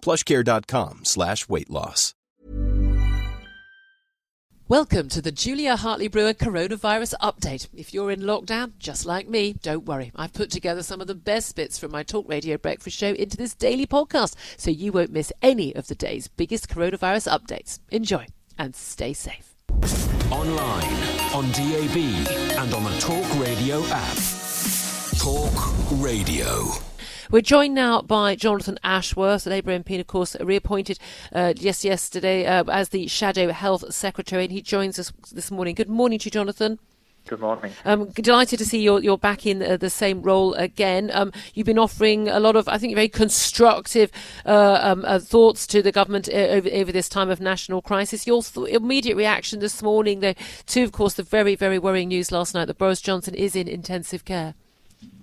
plushcare.com slash weight loss. Welcome to the Julia Hartley Brewer coronavirus update. If you're in lockdown, just like me, don't worry. I've put together some of the best bits from my talk radio breakfast show into this daily podcast so you won't miss any of the day's biggest coronavirus updates. Enjoy and stay safe. Online, on DAB, and on the Talk Radio app. Talk Radio. We're joined now by Jonathan Ashworth, the Labour MP, of course, reappointed uh, yes yesterday uh, as the Shadow Health Secretary, and he joins us this morning. Good morning to you, Jonathan. Good morning. Um, delighted to see you're, you're back in uh, the same role again. Um, you've been offering a lot of, I think, very constructive uh, um, uh, thoughts to the government uh, over, over, this time of national crisis. Your th- immediate reaction this morning, though, to, of course, the very, very worrying news last night that Boris Johnson is in intensive care.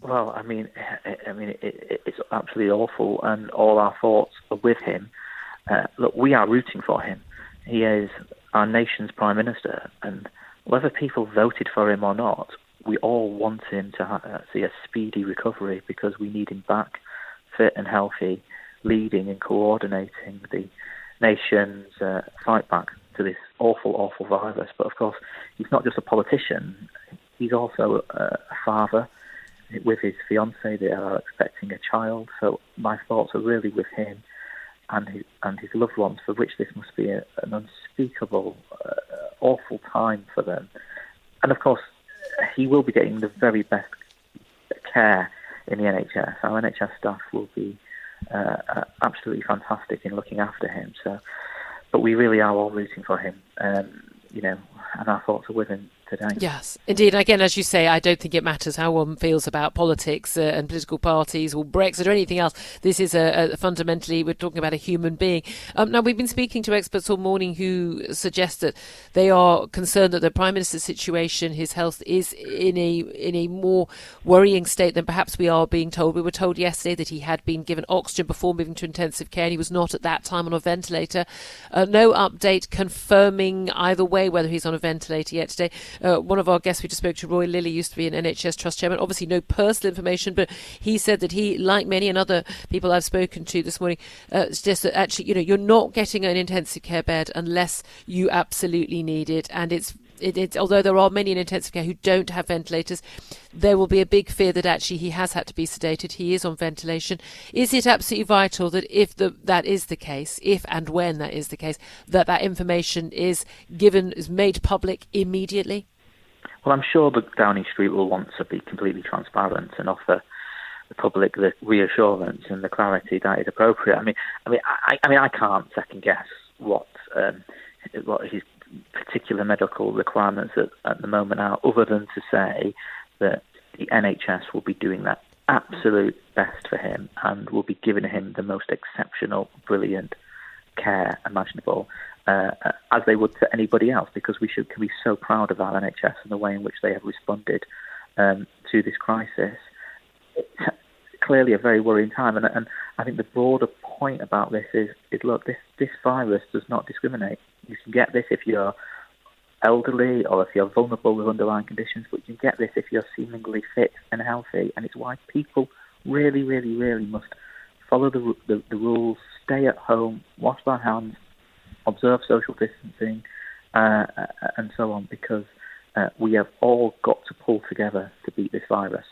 Well, I mean, I mean, it, it, it's absolutely awful, and all our thoughts are with him. Uh, look, we are rooting for him. He is our nation's prime minister, and whether people voted for him or not, we all want him to ha- uh, see a speedy recovery because we need him back, fit and healthy, leading and coordinating the nation's uh, fight back to this awful, awful virus. But of course, he's not just a politician; he's also a father with his fiancée. They are expecting a child. So my thoughts are really with him and his, and his loved ones, for which this must be a, an unspeakable, uh, awful time for them. And of course, he will be getting the very best care in the NHS. Our NHS staff will be uh, uh, absolutely fantastic in looking after him. So, but we really are all rooting for him. Um, you know, and our thoughts are with him today. Yes, indeed. Again, as you say, I don't think it matters how one feels about politics uh, and political parties or Brexit or anything else. This is a, a fundamentally, we're talking about a human being. Um, now, we've been speaking to experts all morning who suggest that they are concerned that the Prime Minister's situation, his health, is in a in a more worrying state than perhaps we are being told. We were told yesterday that he had been given oxygen before moving to intensive care and he was not at that time on a ventilator. Uh, no update confirming either way whether he's on a ventilator yet today. Uh, one of our guests we just spoke to, Roy Lilly, used to be an NHS Trust chairman. Obviously, no personal information, but he said that he, like many and other people I've spoken to this morning, uh, suggests that actually, you know, you're not getting an intensive care bed unless you absolutely need it, and it's it, it, although there are many in intensive care who don't have ventilators, there will be a big fear that actually he has had to be sedated. He is on ventilation. Is it absolutely vital that if the, that is the case, if and when that is the case, that that information is given, is made public immediately? Well, I'm sure that Downing Street will want to be completely transparent and offer the public the reassurance and the clarity that is appropriate. I mean, I mean, I, I mean, I can't second guess what um, what his particular medical requirements at, at the moment are, other than to say that the NHS will be doing that absolute best for him and will be giving him the most exceptional, brilliant care imaginable, uh, as they would to anybody else, because we should can be so proud of our NHS and the way in which they have responded um, to this crisis. It's clearly a very worrying time, and, and I think the broader point about this is, is look, this this virus does not discriminate. You can get this if you're elderly or if you're vulnerable with underlying conditions, but you can get this if you're seemingly fit and healthy. And it's why people really, really, really must follow the, the, the rules, stay at home, wash their hands, observe social distancing, uh, and so on, because uh, we have all got to pull together to beat this virus.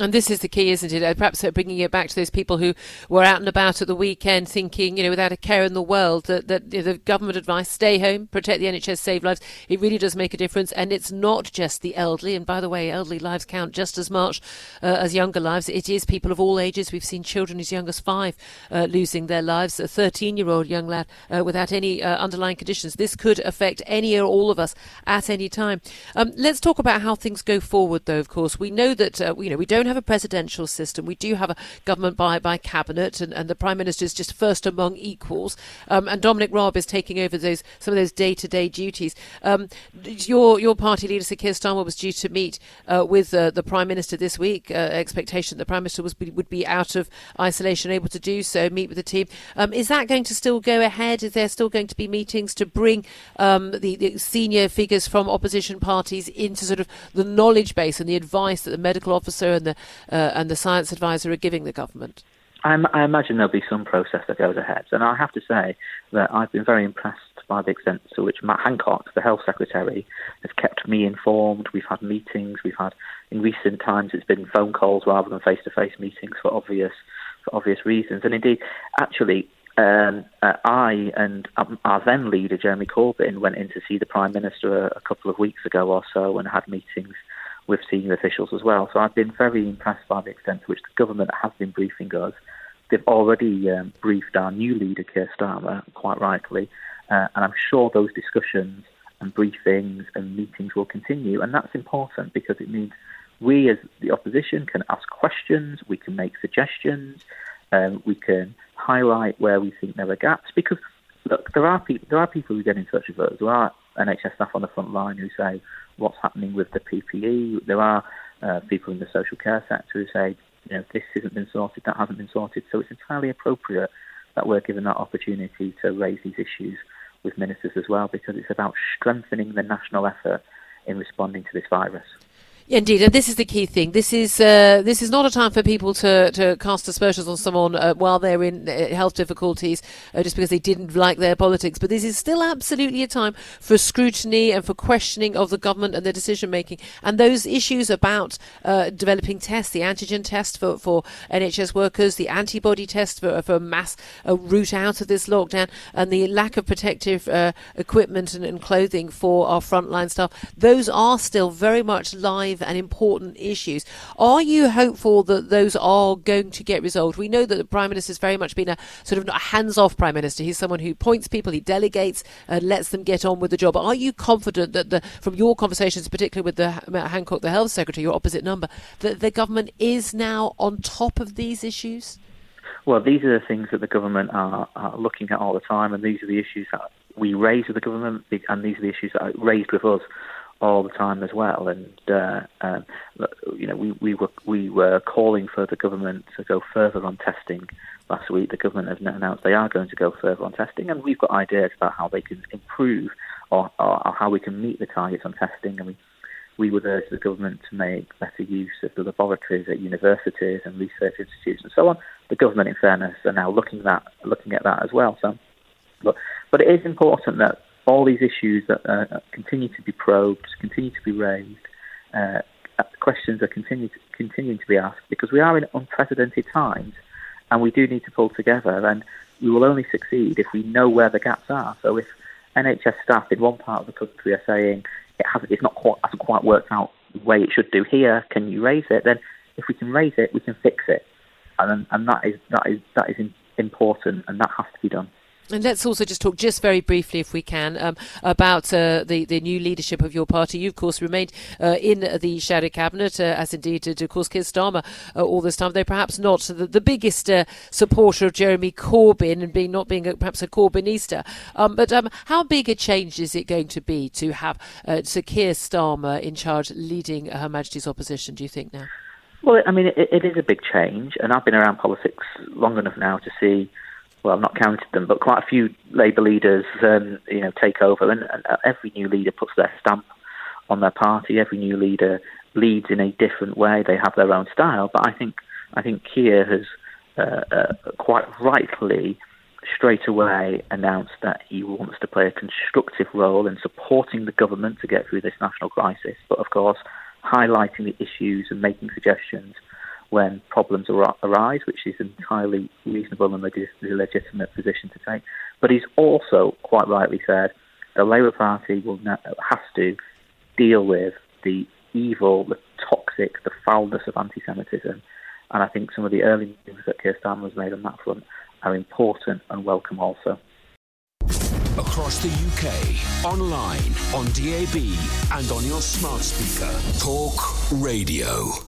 And this is the key, isn't it? Uh, perhaps uh, bringing it back to those people who were out and about at the weekend thinking, you know, without a care in the world, that, that you know, the government advice, stay home, protect the NHS, save lives. It really does make a difference. And it's not just the elderly. And by the way, elderly lives count just as much uh, as younger lives. It is people of all ages. We've seen children as young as five uh, losing their lives, a 13 year old young lad uh, without any uh, underlying conditions. This could affect any or all of us at any time. Um, let's talk about how things go forward, though, of course. We know that, you know, we don't have a presidential system. We do have a government by, by cabinet, and, and the prime minister is just first among equals. Um, and Dominic Raab is taking over those some of those day to day duties. Um, your your party leader Sir Keir Starmer was due to meet uh, with uh, the prime minister this week. Uh, expectation the prime minister was would be out of isolation, able to do so, meet with the team. Um, is that going to still go ahead? Is there still going to be meetings to bring um, the, the senior figures from opposition parties into sort of the knowledge base and the advice that the medical officer and the uh, and the science advisor are giving the government? I, I imagine there'll be some process that goes ahead. And I have to say that I've been very impressed by the extent to which Matt Hancock, the health secretary, has kept me informed. We've had meetings. We've had, in recent times, it's been phone calls rather than face-to-face meetings for obvious for obvious reasons. And indeed, actually, um, uh, I and um, our then leader, Jeremy Corbyn, went in to see the Prime Minister a, a couple of weeks ago or so and had meetings with senior officials as well. So I've been very impressed by the extent to which the government has been briefing us. They've already um, briefed our new leader, Keir Starmer, quite rightly, uh, and I'm sure those discussions and briefings and meetings will continue. And that's important because it means we, as the opposition, can ask questions, we can make suggestions, um, we can highlight where we think there are gaps. Because look, there are people, there are people who get in touch with us. There are NHS staff on the front line who say, what's happening with the PPE. There are uh, people in the social care sector who say, you know, this hasn't been sorted, that hasn't been sorted. So it's entirely appropriate that we're given that opportunity to raise these issues with ministers as well, because it's about strengthening the national effort in responding to this virus. Indeed, and this is the key thing. This is uh, this is not a time for people to, to cast aspersions on someone uh, while they're in uh, health difficulties uh, just because they didn't like their politics. But this is still absolutely a time for scrutiny and for questioning of the government and their decision making. And those issues about uh, developing tests, the antigen test for, for NHS workers, the antibody test for, for mass uh, route out of this lockdown, and the lack of protective equipment and, and clothing for our frontline staff, those are still very much live and important issues. Are you hopeful that those are going to get resolved? We know that the Prime Minister has very much been a sort of a hands off Prime Minister. He's someone who points people, he delegates and lets them get on with the job. Are you confident that the, from your conversations, particularly with the uh, Hancock, the Health Secretary, your opposite number, that the government is now on top of these issues? Well, these are the things that the government are, are, looking at all the time, and these are the issues that we raise with the government, and these are the issues that are raised with us all the time as well. And uh, um, you know, we, we were we were calling for the government to go further on testing last week. The government has announced they are going to go further on testing, and we've got ideas about how they can improve or, or, or how we can meet the targets on testing. I mean, we would urge the government to make better use of the laboratories at universities and research institutes and so on. The government, in fairness, are now looking that looking at that as well. So, but but it is important that all these issues that uh, continue to be probed, continue to be raised, uh, questions are continue to, continuing to be asked because we are in unprecedented times and we do need to pull together and we will only succeed if we know where the gaps are. So if NHS staff in one part of the country are saying it hasn't, it's not quite, hasn't quite worked out the way it should do here, can you raise it? Then if we can raise it, we can fix it. And, and that is, that is, that is important and that has to be done. And let's also just talk just very briefly, if we can, um, about uh, the the new leadership of your party. You, of course, remained uh, in the shadow cabinet, uh, as indeed did, of course, Keir Starmer uh, all this time. Though perhaps not the, the biggest uh, supporter of Jeremy Corbyn and being not being a, perhaps a Corbynista. Um, but um, how big a change is it going to be to have uh, Sir Keir Starmer in charge, leading Her Majesty's opposition? Do you think now? Well, I mean, it, it is a big change, and I've been around politics long enough now to see well, I've not counted them, but quite a few Labour leaders, um, you know, take over, and, and, every new leader puts their stamp on their party. Every new leader leads in a different way. They have their own style, but I think I think Keir has uh, uh, quite rightly straight away announced that he wants to play a constructive role in supporting the government to get through this national crisis, but of course highlighting the issues and making suggestions when problems ar- arise, which is entirely reasonable and a legitimate position to take. But he's also quite rightly said the Labour Party will ne- has to deal with the evil, the toxic, the foulness of anti-Semitism. And I think some of the early moves that Keir Starmer has made on that front are important and welcome also. Across the UK, online, on DAB, and on your smart speaker. Talk Radio.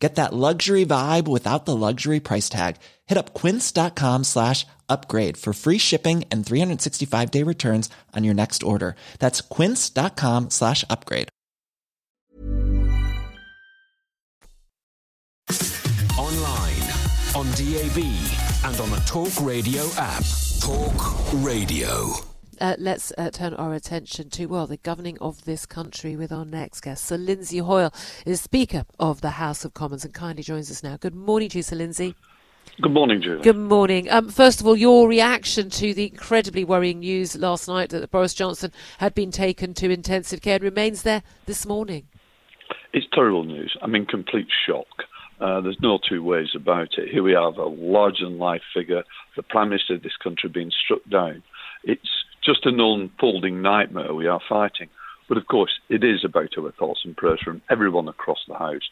Get that luxury vibe without the luxury price tag. Hit up quince.com slash upgrade for free shipping and 365 day returns on your next order. That's quince.com slash upgrade. Online, on DAB, and on the Talk Radio app. Talk Radio. Uh, let's uh, turn our attention to, well, the governing of this country with our next guest. Sir Lindsay Hoyle is Speaker of the House of Commons and kindly joins us now. Good morning to you, Sir Lindsay. Good morning, Julie. Good morning. Um, first of all, your reaction to the incredibly worrying news last night that Boris Johnson had been taken to intensive care and remains there this morning. It's terrible news. I'm in complete shock. Uh, there's no two ways about it. Here we have a large and life figure, the Prime Minister of this country being struck down. It's just an unfolding nightmare we are fighting. But of course, it is about our thoughts and prayers from everyone across the House.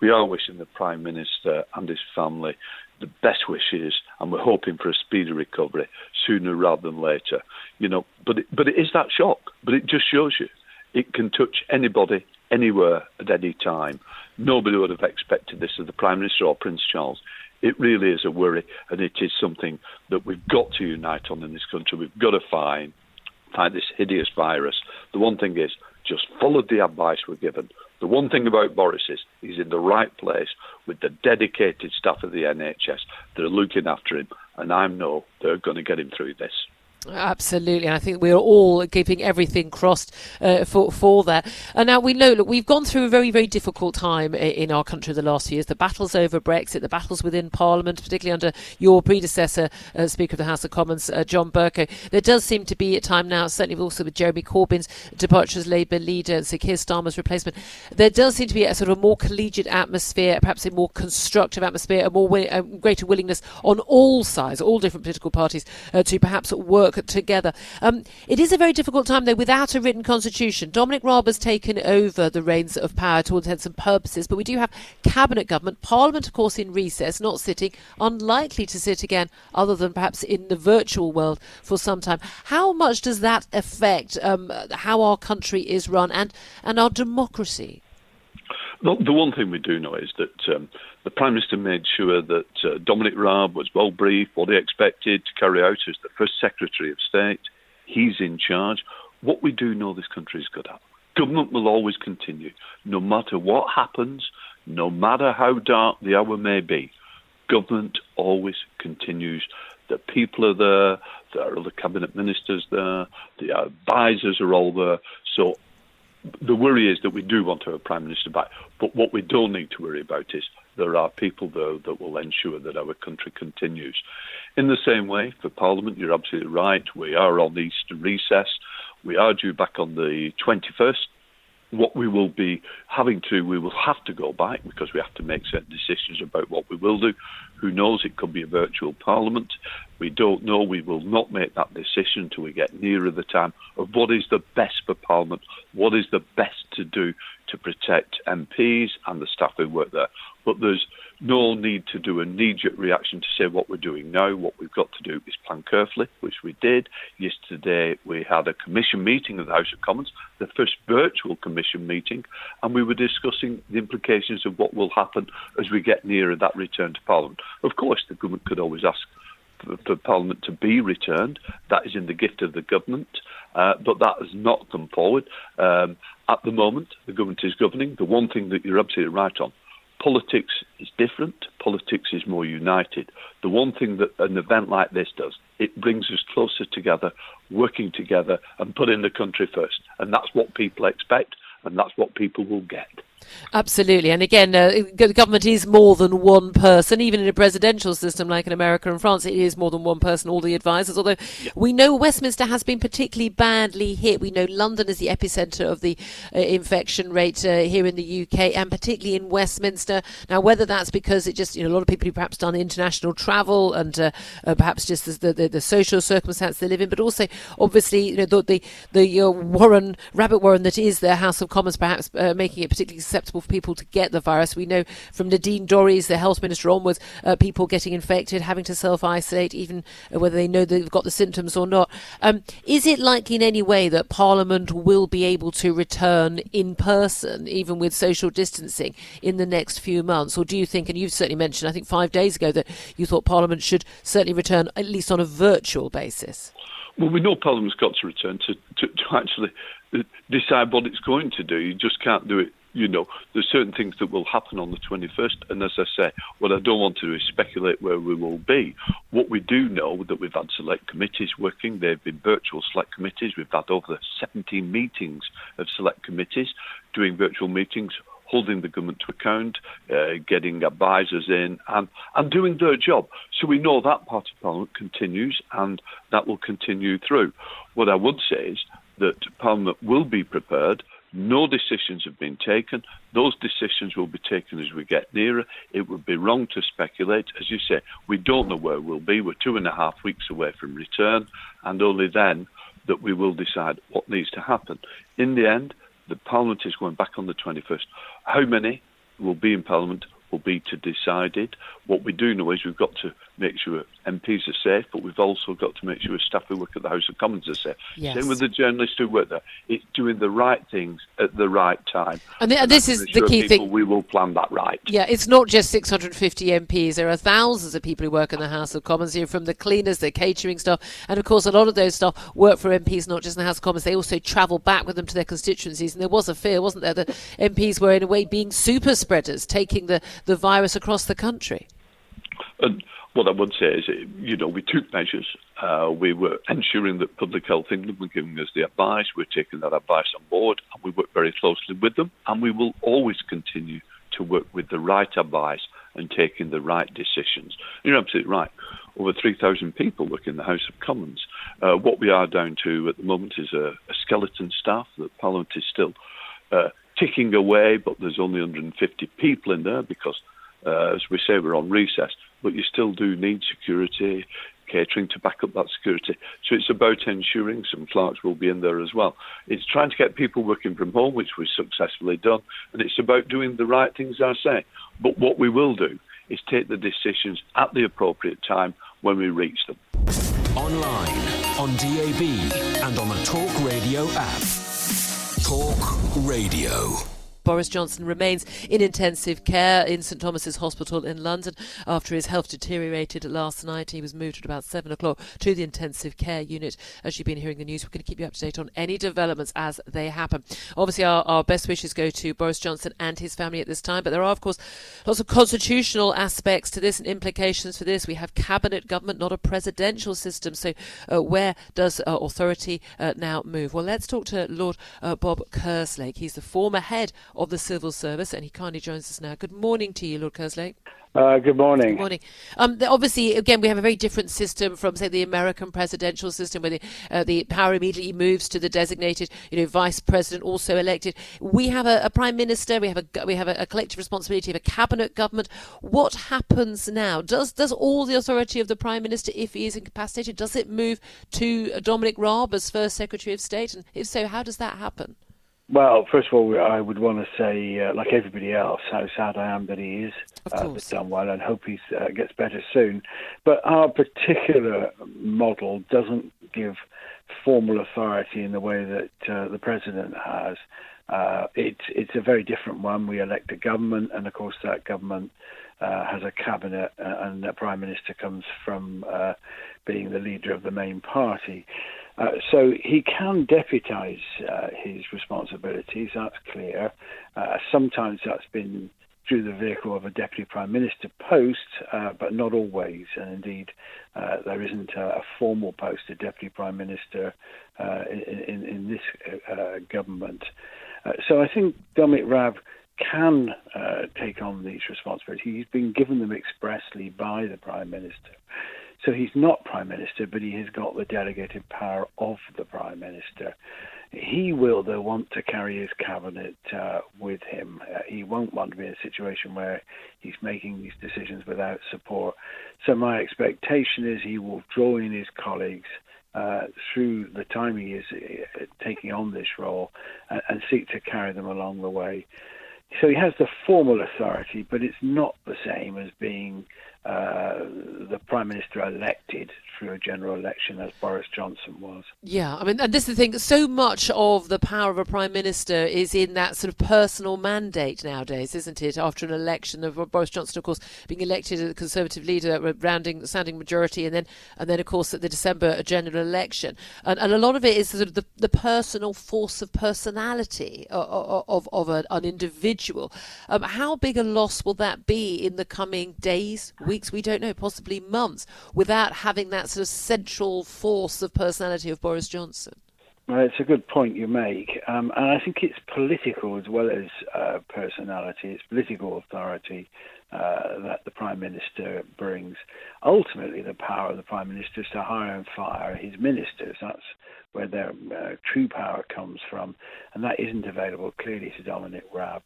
We are wishing the Prime Minister and his family the best wishes, and we're hoping for a speedy recovery sooner rather than later. You know, but it, but it is that shock. But it just shows you it can touch anybody, anywhere, at any time. Nobody would have expected this of the Prime Minister or Prince Charles. It really is a worry, and it is something that we've got to unite on in this country. We've got to find fight this hideous virus. The one thing is just follow the advice we're given. The one thing about Boris is he's in the right place with the dedicated staff of the NHS that are looking after him, and I know they're going to get him through this. Absolutely, and I think we're all keeping everything crossed uh, for for that. And now we know, look, we've gone through a very very difficult time in our country the last few years. The battles over Brexit, the battles within Parliament, particularly under your predecessor, uh, Speaker of the House of Commons, uh, John Bercow. There does seem to be a time now, certainly also with Jeremy Corbyn's departure as Labour leader and Sir Keir Starmer's replacement. There does seem to be a sort of a more collegiate atmosphere, perhaps a more constructive atmosphere, a more wi- a greater willingness on all sides, all different political parties, uh, to perhaps work together. Um, it is a very difficult time, though, without a written constitution. Dominic Raab has taken over the reins of power to all intents and purposes, but we do have cabinet government, Parliament, of course, in recess, not sitting, unlikely to sit again, other than perhaps in the virtual world for some time. How much does that affect um, how our country is run and, and our democracy? Well, the one thing we do know is that um, the Prime Minister made sure that uh, Dominic Raab was well briefed, what he expected to carry out as the first Secretary of State. He's in charge. What we do know this country is good at. Government will always continue, no matter what happens, no matter how dark the hour may be. Government always continues. The people are there, there are other cabinet ministers there, the advisors are all there. So the worry is that we do want to have a prime minister back, but what we don't need to worry about is there are people though, that will ensure that our country continues. In the same way, for Parliament, you're absolutely right. We are on Easter recess. We are due back on the 21st what we will be having to, we will have to go back because we have to make certain decisions about what we will do. Who knows? It could be a virtual parliament. We don't know. We will not make that decision until we get nearer the time of what is the best for parliament, what is the best to do to protect MPs and the staff who work there. But there's no need to do a knee-jerk reaction to say what we're doing now. What we've got to do is plan carefully, which we did. Yesterday we had a commission meeting of the House of Commons, the first virtual commission meeting, and we were discussing the implications of what will happen as we get nearer that return to Parliament. Of course, the government could always ask for, Parliament to be returned. That is in the gift of the government. Uh, but that has not come forward. Um, at the moment, the government is governing. The one thing that you're absolutely right on Politics is different. Politics is more united. The one thing that an event like this does, it brings us closer together, working together, and putting the country first. And that's what people expect, and that's what people will get. Absolutely. And again, uh, the government is more than one person. Even in a presidential system like in America and France, it is more than one person, all the advisors. Although yeah. we know Westminster has been particularly badly hit. We know London is the epicenter of the uh, infection rate uh, here in the UK and particularly in Westminster. Now, whether that's because it just, you know, a lot of people who perhaps done international travel and uh, uh, perhaps just the, the, the, social circumstance they live in, but also obviously, you know, the, the, the uh, Warren, rabbit warren that is the House of Commons perhaps making it particularly acceptable for people to get the virus. We know from Nadine Dorries, the health minister, onwards, uh, people getting infected, having to self isolate, even whether they know they've got the symptoms or not. Um, is it likely in any way that Parliament will be able to return in person, even with social distancing, in the next few months? Or do you think, and you've certainly mentioned, I think five days ago, that you thought Parliament should certainly return at least on a virtual basis? Well, we know Parliament's got to return to, to, to actually uh, decide what it's going to do. You just can't do it you know, there's certain things that will happen on the 21st. And as I say, what I don't want to do is speculate where we will be. What we do know that we've had select committees working. They've been virtual select committees. We've had over 17 meetings of select committees doing virtual meetings holding the government to account, uh, getting advisors in, and, and doing their job. So we know that part of Parliament continues, and that will continue through. What I would say is that Parliament will be prepared no decisions have been taken. Those decisions will be taken as we get nearer. It would be wrong to speculate. As you say, we don't know where we'll be. We're two and a half weeks away from return, and only then that we will decide what needs to happen. In the end, the Parliament is going back on the 21st. How many will be in Parliament will be to decide it. What we do know is we've got to make sure MPs are safe, but we've also got to make sure staff who work at the House of Commons are safe. Yes. Same with the journalists who work there. It's doing the right things at the right time. And, the, and this is the key thing. We will plan that right. Yeah, it's not just 650 MPs. There are thousands of people who work in the House of Commons here, from the cleaners, the catering staff, and of course, a lot of those staff work for MPs, not just in the House of Commons. They also travel back with them to their constituencies. And there was a fear, wasn't there, that MPs were in a way being super spreaders, taking the, the virus across the country. And what I would say is, you know, we took measures. Uh, we were ensuring that Public Health England were giving us the advice. We're taking that advice on board, and we work very closely with them. And we will always continue to work with the right advice and taking the right decisions. You're absolutely right. Over 3,000 people work in the House of Commons. Uh, what we are down to at the moment is a, a skeleton staff. that Parliament is still uh, ticking away, but there's only 150 people in there because uh, as we say, we're on recess, but you still do need security, catering to back up that security. So it's about ensuring some clerks will be in there as well. It's trying to get people working from home, which we've successfully done, and it's about doing the right things, I say. But what we will do is take the decisions at the appropriate time when we reach them. Online, on DAB, and on the Talk Radio app. Talk Radio. Boris Johnson remains in intensive care in St Thomas's Hospital in London after his health deteriorated last night. He was moved at about seven o'clock to the intensive care unit. As you've been hearing the news, we're going to keep you up to date on any developments as they happen. Obviously, our, our best wishes go to Boris Johnson and his family at this time, but there are, of course, lots of constitutional aspects to this and implications for this. We have cabinet government, not a presidential system. So, uh, where does uh, authority uh, now move? Well, let's talk to Lord uh, Bob Kerslake. He's the former head of the civil service, and he kindly joins us now. Good morning to you, Lord Kerslake. Uh, good morning. Good morning. Um, obviously, again, we have a very different system from, say, the American presidential system, where the, uh, the power immediately moves to the designated, you know, vice president, also elected. We have a, a prime minister. We have a we have a, a, collective responsibility of a cabinet government. What happens now? Does does all the authority of the prime minister, if he is incapacitated, does it move to Dominic Raab as first secretary of state? And if so, how does that happen? Well, first of all, I would want to say, uh, like everybody else, how sad I am that he is uh, done well, and hope he uh, gets better soon. But our particular model doesn't give formal authority in the way that uh, the president has. Uh, it's it's a very different one. We elect a government, and of course that government uh, has a cabinet, and the prime minister comes from being the leader of the main party. Uh, so he can deputise uh, his responsibilities, that's clear. Uh, sometimes that's been through the vehicle of a deputy prime minister post, uh, but not always. And indeed, uh, there isn't a, formal post of deputy prime minister in, in, in, this government. so I think Dominic Raab can take on these responsibilities. He's been given them expressly by the prime minister. So he's not prime minister, but he has got the delegated power of the prime minister. He will, though, want to carry his cabinet uh, with him. Uh, he won't want to be in a situation where he's making these decisions without support. So my expectation is he will draw in his colleagues. Uh, through the time he is uh, taking on this role and, and seek to carry them along the way. So he has the formal authority, but it's not the same as being uh, the prime minister elected through a general election as Boris Johnson was. Yeah, I mean, and this is the thing. So much of the power of a prime minister is in that sort of personal mandate nowadays, isn't it? After an election of Boris Johnson, of course, being elected as a Conservative leader, rounding standing majority, and then and then of course at the December general election, and, and a lot of it is sort of the, the personal force of personality of of, of an, an individual. Um, how big a loss will that be in the coming days? weeks, we don't know, possibly months, without having that sort of central force of personality of Boris Johnson? Well, it's a good point you make, um, and I think it's political as well as uh, personality. It's political authority uh, that the prime minister brings. Ultimately, the power of the prime minister is to hire and fire his ministers. That's where their uh, true power comes from, and that isn't available clearly to Dominic Raab.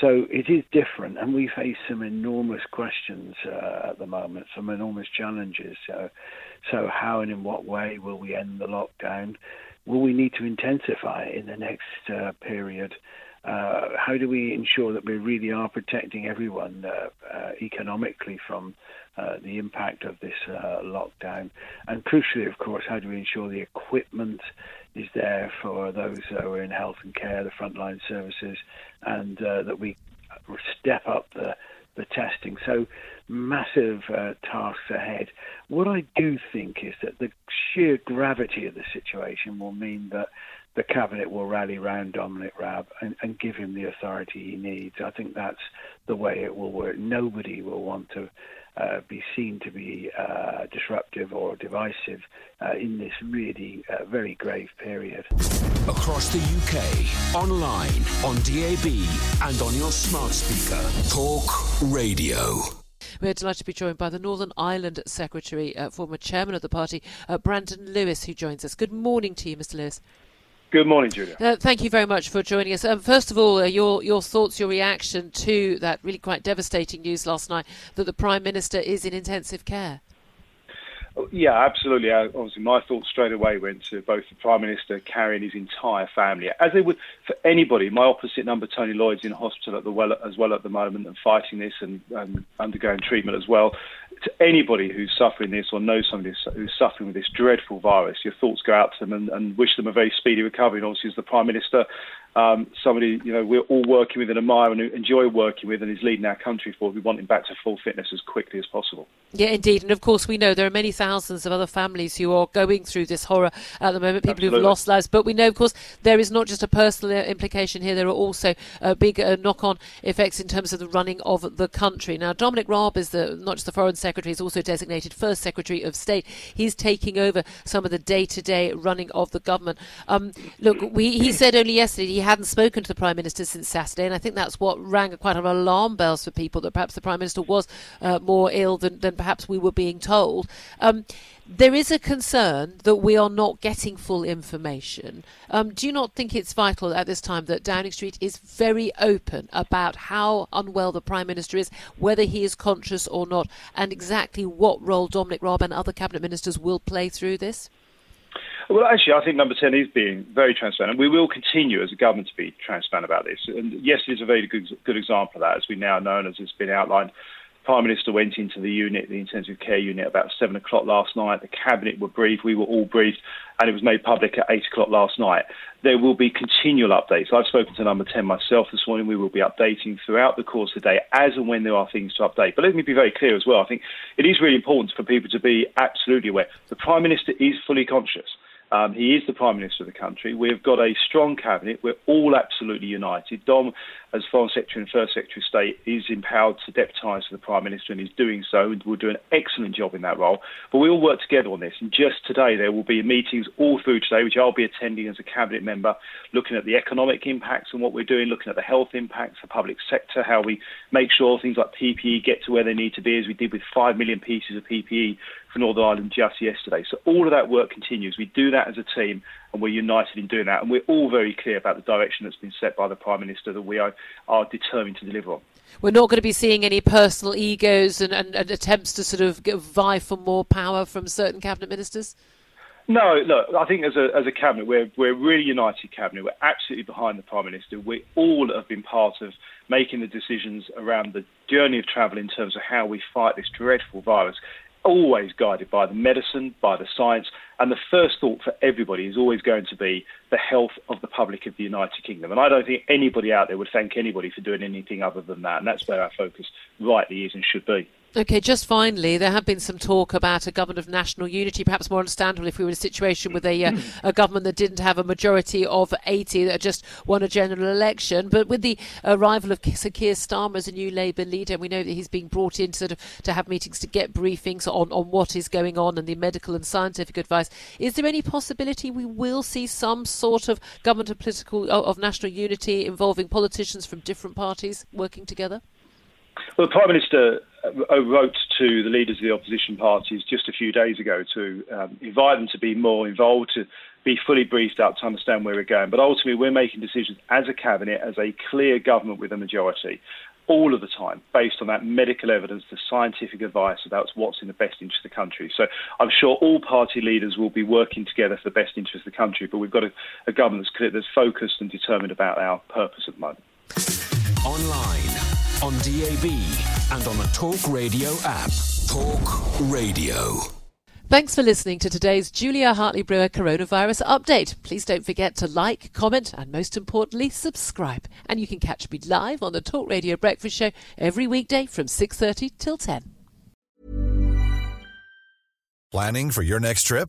So it is different, and we face some enormous questions uh, at the moment, some enormous challenges. So, so how and in what way will we end the lockdown? Will we need to intensify in the next uh, period? Uh, how do we ensure that we really are protecting everyone uh, uh, economically from uh, the impact of this lockdown? And crucially, of course, how do we ensure the equipment is there for those who are in health and care, the frontline services, and uh, that we step up the the testing. So massive uh, tasks ahead. What I do think is that the sheer gravity of the situation will mean that the cabinet will rally round Dominic Raab and, and, give him the authority he needs. I think that's the way it will work. Nobody will want to uh, be seen to be uh, disruptive or divisive uh, in this really uh, very grave period. Across the UK, online, on DAB, and on your smart speaker. Talk Radio. We're delighted to be joined by the Northern Ireland Secretary, uh, former chairman of the party, uh, Brandon Lewis, who joins us. Good morning to you, Mr. Lewis. Good morning, Julia. Uh, thank you very much for joining us. Um, first of all, uh, your your thoughts, your reaction to that really quite devastating news last night that the Prime Minister is in intensive care. Yeah, absolutely. Uh, obviously, my thoughts straight away went to both the Prime Minister carrying his entire family, as they would for anybody. My opposite number, Tony Lloyd's in hospital at the well, as well at the moment and fighting this and, and undergoing treatment as well. To anybody who's suffering this or knows somebody who's suffering with this dreadful virus, your thoughts go out to them and, and wish them a very speedy recovery. And obviously, as the Prime Minister, um, somebody you know we're all working with and admire and enjoy working with, and is leading our country forward. We want him back to full fitness as quickly as possible. Yeah, indeed, and of course we know there are many thousands of other families who are going through this horror at the moment. People Absolutely. who've lost lives, but we know, of course, there is not just a personal implication here. There are also uh, big uh, knock-on effects in terms of the running of the country. Now, Dominic Raab is the not just the Foreign Secretary, he's also designated First Secretary of State. He's taking over some of the day-to-day running of the government. Um, look, we, he said only yesterday he hadn't spoken to the Prime Minister since Saturday, and I think that's what rang quite an alarm bells for people that perhaps the Prime Minister was uh, more ill than, than perhaps we were being told. Um, there is a concern that we are not getting full information. Um, do you not think it's vital at this time that Downing Street is very open about how unwell the Prime Minister is, whether he is conscious or not, and exactly what role Dominic Raab and other cabinet ministers will play through this? Well, actually, I think Number 10 is being very transparent. and We will continue as a government to be transparent about this. And yes, it is a very good, good example of that, as we now know as it's been outlined Prime Minister went into the unit, the intensive care unit, about seven o'clock last night. The cabinet were briefed, we were all briefed, and it was made public at eight o'clock last night. There will be continual updates. I've spoken to Number 10 myself this morning. We will be updating throughout the course of the day as and when there are things to update. But let me be very clear as well. I think it is really important for people to be absolutely aware. The Prime Minister is fully conscious. Um, he is the Prime Minister of the country. We've got a strong cabinet. We're all absolutely united. Dom, as Foreign Secretary and First Secretary of State, is empowered to deputise the Prime Minister and is doing so and will do an excellent job in that role. But we all work together on this. And just today, there will be meetings all through today, which I'll be attending as a cabinet member, looking at the economic impacts and what we're doing, looking at the health impacts, the public sector, how we make sure things like PPE get to where they need to be, as we did with 5 million pieces of PPE for Northern Ireland just yesterday. So all of that work continues. We do that as a team, and we're united in doing that. And we're all very clear about the direction that's been set by the Prime Minister that we are, are determined to deliver on. We're not going to be seeing any personal egos and, and, and attempts to sort of vie for more power from certain cabinet ministers. No, look, I think as a as a cabinet, we're we're a really united cabinet. We're absolutely behind the prime minister. We all have been part of making the decisions around the journey of travel in terms of how we fight this dreadful virus always guided by the medicine, by the science, and the first thought for everybody is always going to be the health of the public of the United Kingdom. And I don't think anybody out there would thank anybody for doing anything other than that. And that's where our focus rightly is and should be. Okay, just finally, there have been some talk about a government of national unity, perhaps more understandable if we were in a situation with a, uh, a government that didn't have a majority of 80 that just won a general election. But with the arrival of Sir Keir Starmer as a new Labour leader, we know that he's being brought in to sort of to have meetings to get briefings on, on what is going on and the medical and scientific advice. Is there any possibility we will see some sort of government of political of national unity involving politicians from different parties working together? Well, the Prime Minister wrote to the leaders of the opposition parties just a few days ago to um, invite them to be more involved, to be fully briefed up, to understand where we're going. But ultimately, we're making decisions as a cabinet, as a clear government with a majority, all of the time, based on that medical evidence, the scientific advice about what's in the best interest of the country. So I'm sure all party leaders will be working together for the best interest of the country, but we've got a, a government that's that's focused and determined about our purpose at the moment. Online on DAB and on the Talk Radio app. Talk Radio. Thanks for listening to today's Julia Hartley Brewer coronavirus update. Please don't forget to like, comment, and most importantly, subscribe. And you can catch me live on the Talk Radio Breakfast Show every weekday from 6:30 till 10. Planning for your next trip?